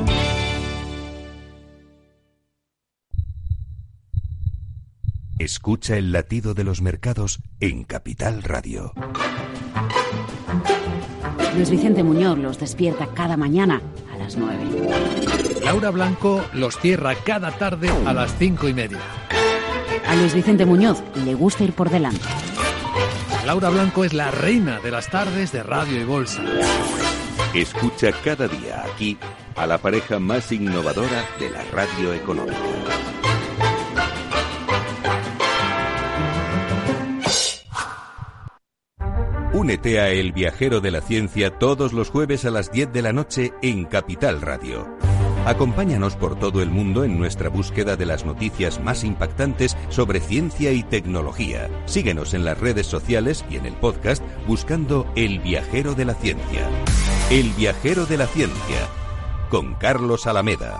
Escucha el latido de los mercados en Capital Radio. Luis Vicente Muñoz los despierta cada mañana a las 9. Laura Blanco los cierra cada tarde a las cinco y media. A Luis Vicente Muñoz le gusta ir por delante. Laura Blanco es la reina de las tardes de radio y bolsa. Escucha cada día aquí a la pareja más innovadora de la radio económica. Únete a El Viajero de la Ciencia todos los jueves a las 10 de la noche en Capital Radio. Acompáñanos por todo el mundo en nuestra búsqueda de las noticias más impactantes sobre ciencia y tecnología. Síguenos en las redes sociales y en el podcast buscando El Viajero de la Ciencia. El Viajero de la Ciencia, con Carlos Alameda.